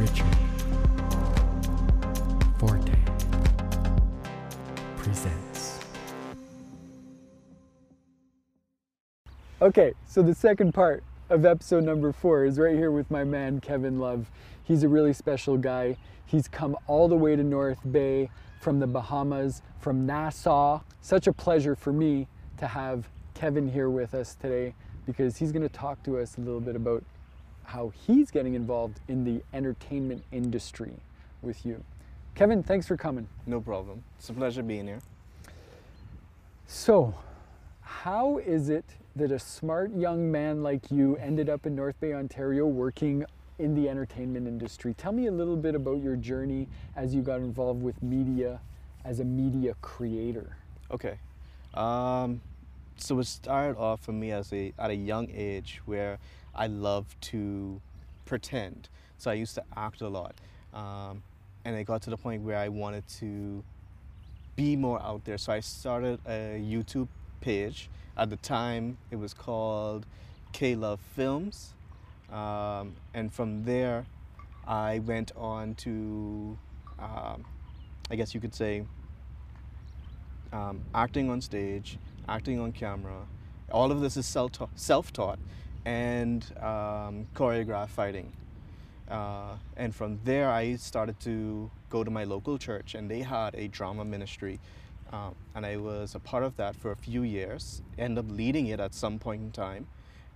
Richard Forte presents. Okay, so the second part of episode number four is right here with my man Kevin Love. He's a really special guy. He's come all the way to North Bay from the Bahamas, from Nassau. Such a pleasure for me to have Kevin here with us today because he's going to talk to us a little bit about how he's getting involved in the entertainment industry with you. Kevin, thanks for coming. No problem. It's a pleasure being here. So, how is it that a smart young man like you ended up in North Bay, Ontario, working in the entertainment industry? Tell me a little bit about your journey as you got involved with media as a media creator. Okay. Um, so it started off for me as a at a young age where I love to pretend. So I used to act a lot. Um, and it got to the point where I wanted to be more out there. So I started a YouTube page. At the time, it was called K Love Films. Um, and from there, I went on to, um, I guess you could say, um, acting on stage, acting on camera. All of this is self-taught and um, choreographed fighting. Uh, and from there, I started to go to my local church, and they had a drama ministry. Um, and I was a part of that for a few years, end up leading it at some point in time.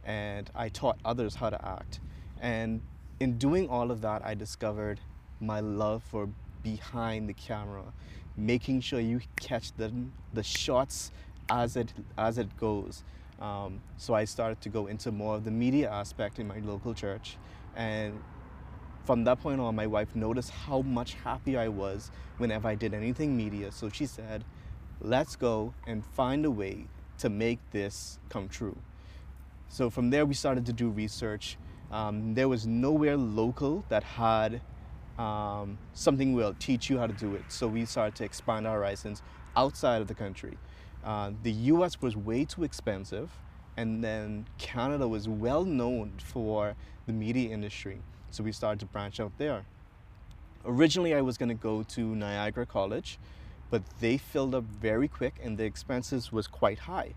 And I taught others how to act. And in doing all of that, I discovered my love for behind the camera, making sure you catch the, the shots as it, as it goes. Um, so I started to go into more of the media aspect in my local church. And from that point on, my wife noticed how much happier I was whenever I did anything media. So she said, let's go and find a way to make this come true. So from there, we started to do research. Um, there was nowhere local that had um, something will teach you how to do it. So we started to expand our horizons outside of the country. Uh, the US was way too expensive, and then Canada was well known for the media industry. So we started to branch out there. Originally, I was going to go to Niagara College, but they filled up very quick and the expenses was quite high.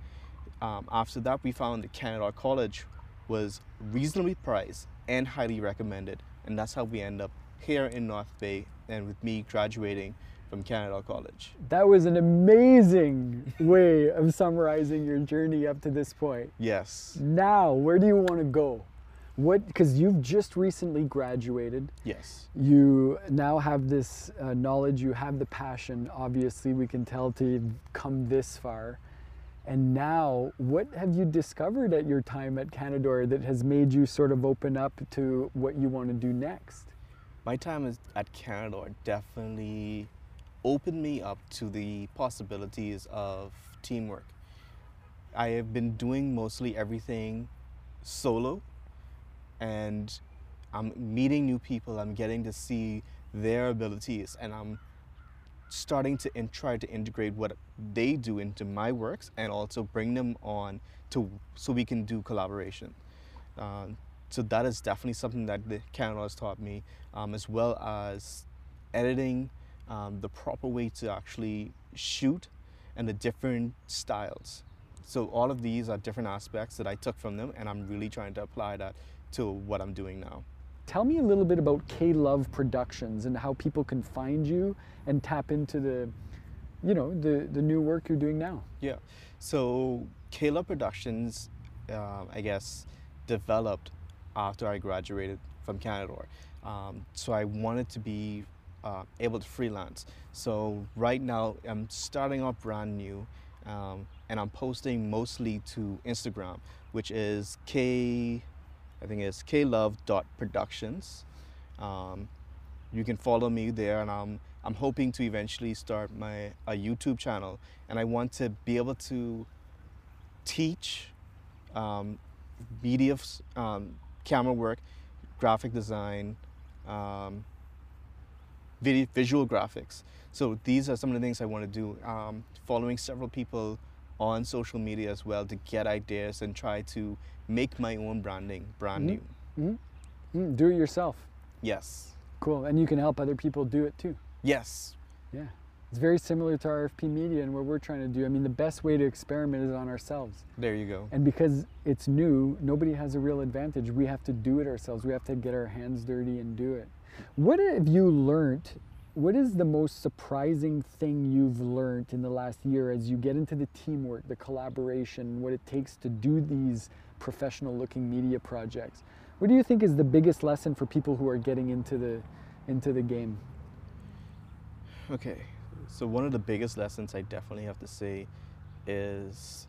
Um, after that, we found that Canadore College was reasonably priced and highly recommended, and that's how we end up here in North Bay and with me graduating from Canadore College. That was an amazing way of summarizing your journey up to this point. Yes. Now, where do you want to go? What, because you've just recently graduated. Yes. You now have this uh, knowledge, you have the passion, obviously, we can tell to come this far. And now, what have you discovered at your time at Canadore that has made you sort of open up to what you want to do next? My time is at Canadore definitely opened me up to the possibilities of teamwork. I have been doing mostly everything solo and I'm meeting new people, I'm getting to see their abilities and I'm starting to in, try to integrate what they do into my works and also bring them on to so we can do collaboration. Uh, so that is definitely something that the Canadore has taught me, um, as well as editing, um, the proper way to actually shoot and the different styles. So all of these are different aspects that I took from them and I'm really trying to apply that to what I'm doing now. Tell me a little bit about K-Love Productions and how people can find you and tap into the, you know, the, the new work you're doing now. Yeah, so K-Love Productions, uh, I guess, developed after I graduated from Canadore. Um, so I wanted to be uh, able to freelance. So right now I'm starting off brand new um, and I'm posting mostly to Instagram, which is K, I think it's klove.productions. Um, you can follow me there and I'm, I'm hoping to eventually start my a YouTube channel and I want to be able to teach um, media, um, camera work, graphic design, um, video, visual graphics. So these are some of the things I want to do. Um, following several people on social media as well to get ideas and try to make my own branding brand mm -hmm. new. Mm -hmm. Mm, do it yourself. Yes. Cool. And you can help other people do it too. Yes. Yeah. It's very similar to RFP Media and what we're trying to do. I mean, the best way to experiment is on ourselves. There you go. And because it's new, nobody has a real advantage. We have to do it ourselves. We have to get our hands dirty and do it. What have you learned? What is the most surprising thing you've learned in the last year as you get into the teamwork, the collaboration, what it takes to do these professional looking media projects? What do you think is the biggest lesson for people who are getting into the into the game? Okay. So one of the biggest lessons I definitely have to say is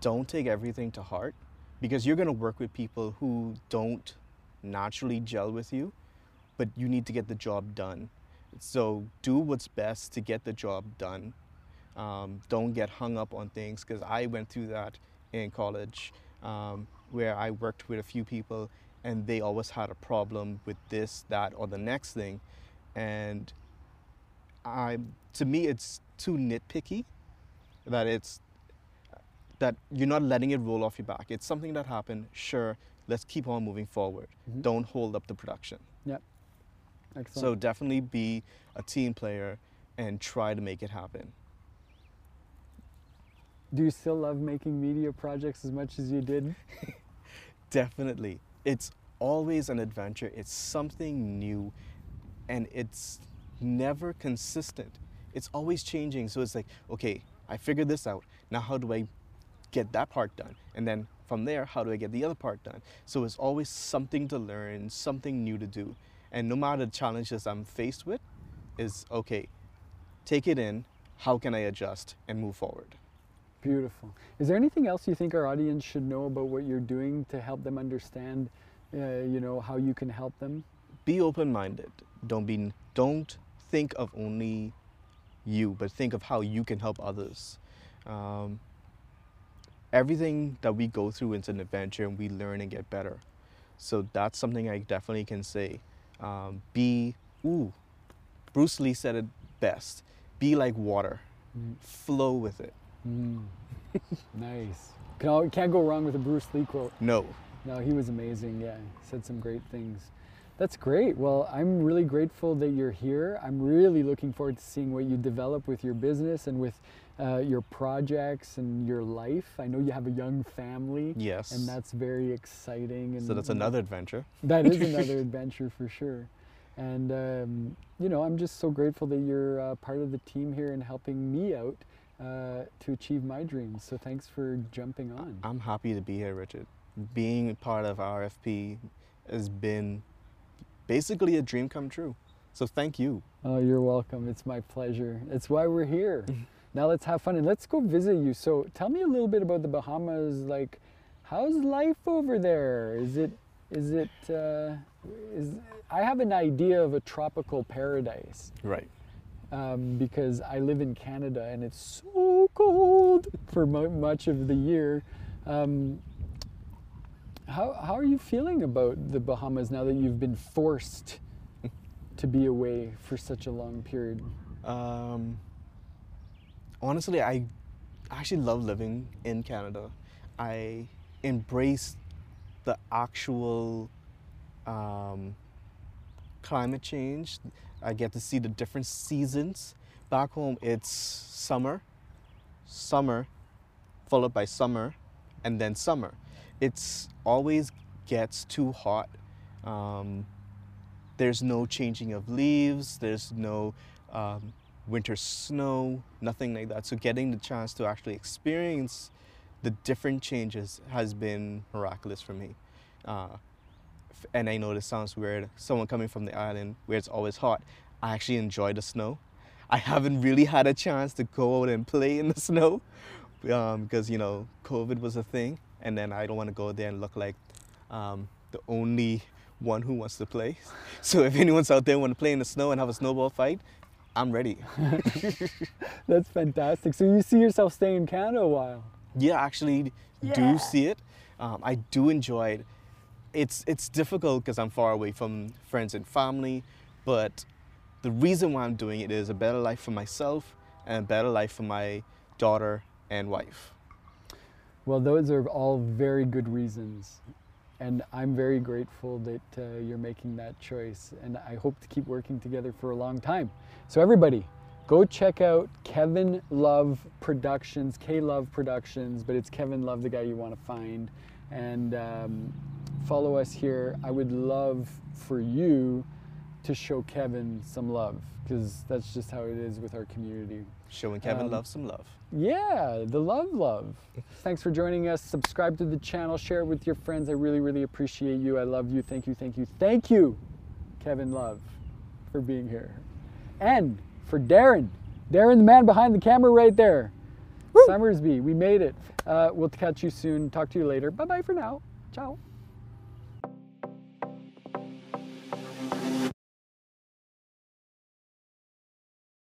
don't take everything to heart because you're going to work with people who don't naturally gel with you, but you need to get the job done. So do what's best to get the job done. Um, don't get hung up on things because I went through that in college um, where I worked with a few people and they always had a problem with this, that, or the next thing. And I, to me, it's too nitpicky that it's that you're not letting it roll off your back. It's something that happened. Sure, let's keep on moving forward. Mhm. Don't hold up the production. Excellent. So definitely be a team player and try to make it happen. do you still love making media projects as much as you did? Definitely. It's always an adventure. It's something new and it's never consistent. It's always changing. So it's like, okay, I figured this out. Now how do I get that part done? And then from there, how do I get the other part done? So it's always something to learn, something new to do. And no matter the challenges I'm faced with, is okay, take it in, how can I adjust and move forward? Beautiful. Is there anything else you think our audience should know about what you're doing to help them understand, uh, you know, how you can help them? be open-minded don't be don't think of only you but think of how you can help others um, everything that we go through is an adventure and we learn and get better so that's something i definitely can say um, be ooh bruce lee said it best be like water Mm. flow with it Mm. nice. Can al- Can't go wrong with a Bruce Lee quote. no No, he was amazing. Yeah, said some great things. That's great. Well, I'm really grateful that you're here. I'm really looking forward to seeing what you develop with your business and with uh, your projects and your life. I know you have a young family, yes and that's very exciting. And so that's another adventure That is another adventure for sure. And um, you know, I'm just so grateful that you're uh, part of the team here and helping me out uh, to achieve my dreams. So thanks for jumping on. I'm happy to be here, Richard. Being part of RFP has been basically a dream come true. So thank you. Oh, you're welcome. It's my pleasure. It's why we're here. now let's have fun and let's go visit you. So tell me a little bit about the Bahamas. Like, how's life over there? Is it, is it, uh, is, I have an idea of a tropical paradise. Right. um, because I live in Canada and it's so cold for much of the year. Um, how, how are you feeling about the Bahamas now that you've been forced to be away for such a long period? Um, honestly, I actually love living in Canada. I embrace the actual um, climate change. I get to see the different seasons. Back home, it's summer, summer, followed by summer, and then summer. It's always gets too hot. Um, there's no changing of leaves. There's no um, winter snow, nothing like that. So getting the chance to actually experience the different changes has been miraculous for me. Uh, and I know this sounds weird. Someone coming from the island where it's always hot, I actually enjoy the snow. I haven't really had a chance to go out and play in the snow um, because you know COVID was a thing, and then I don't want to go there and look like um, the only one who wants to play. So if anyone's out there want to play in the snow and have a snowball fight, I'm ready. That's fantastic. So you see yourself staying in Canada a while? Yeah, actually Yeah. do see it. Um, I do enjoy it. It's it's difficult because I'm far away from friends and family, but the reason why I'm doing it is a better life for myself and a better life for my daughter and wife. Well, those are all very good reasons. and I'm very grateful that uh, you're making that choice. And I hope to keep working together for a long time. So, everybody, go check out Kevin Love Productions, K Love Productions, but it's Kevin Love, the guy you want to find. And um, follow us here. I would love for you to show Kevin some love because that's just how it is with our community. Showing Kevin Um, love some love. Yeah, the love, love. Thanks for joining us. Subscribe to the channel, share it with your friends. I really, really appreciate you. I love you. Thank you, thank you, thank you, Kevin Love, for being here. And for Darren, Darren, the man behind the camera right there. Summersby, we made it. Uh, we'll catch you soon. Talk to you later. Bye bye for now. Ciao.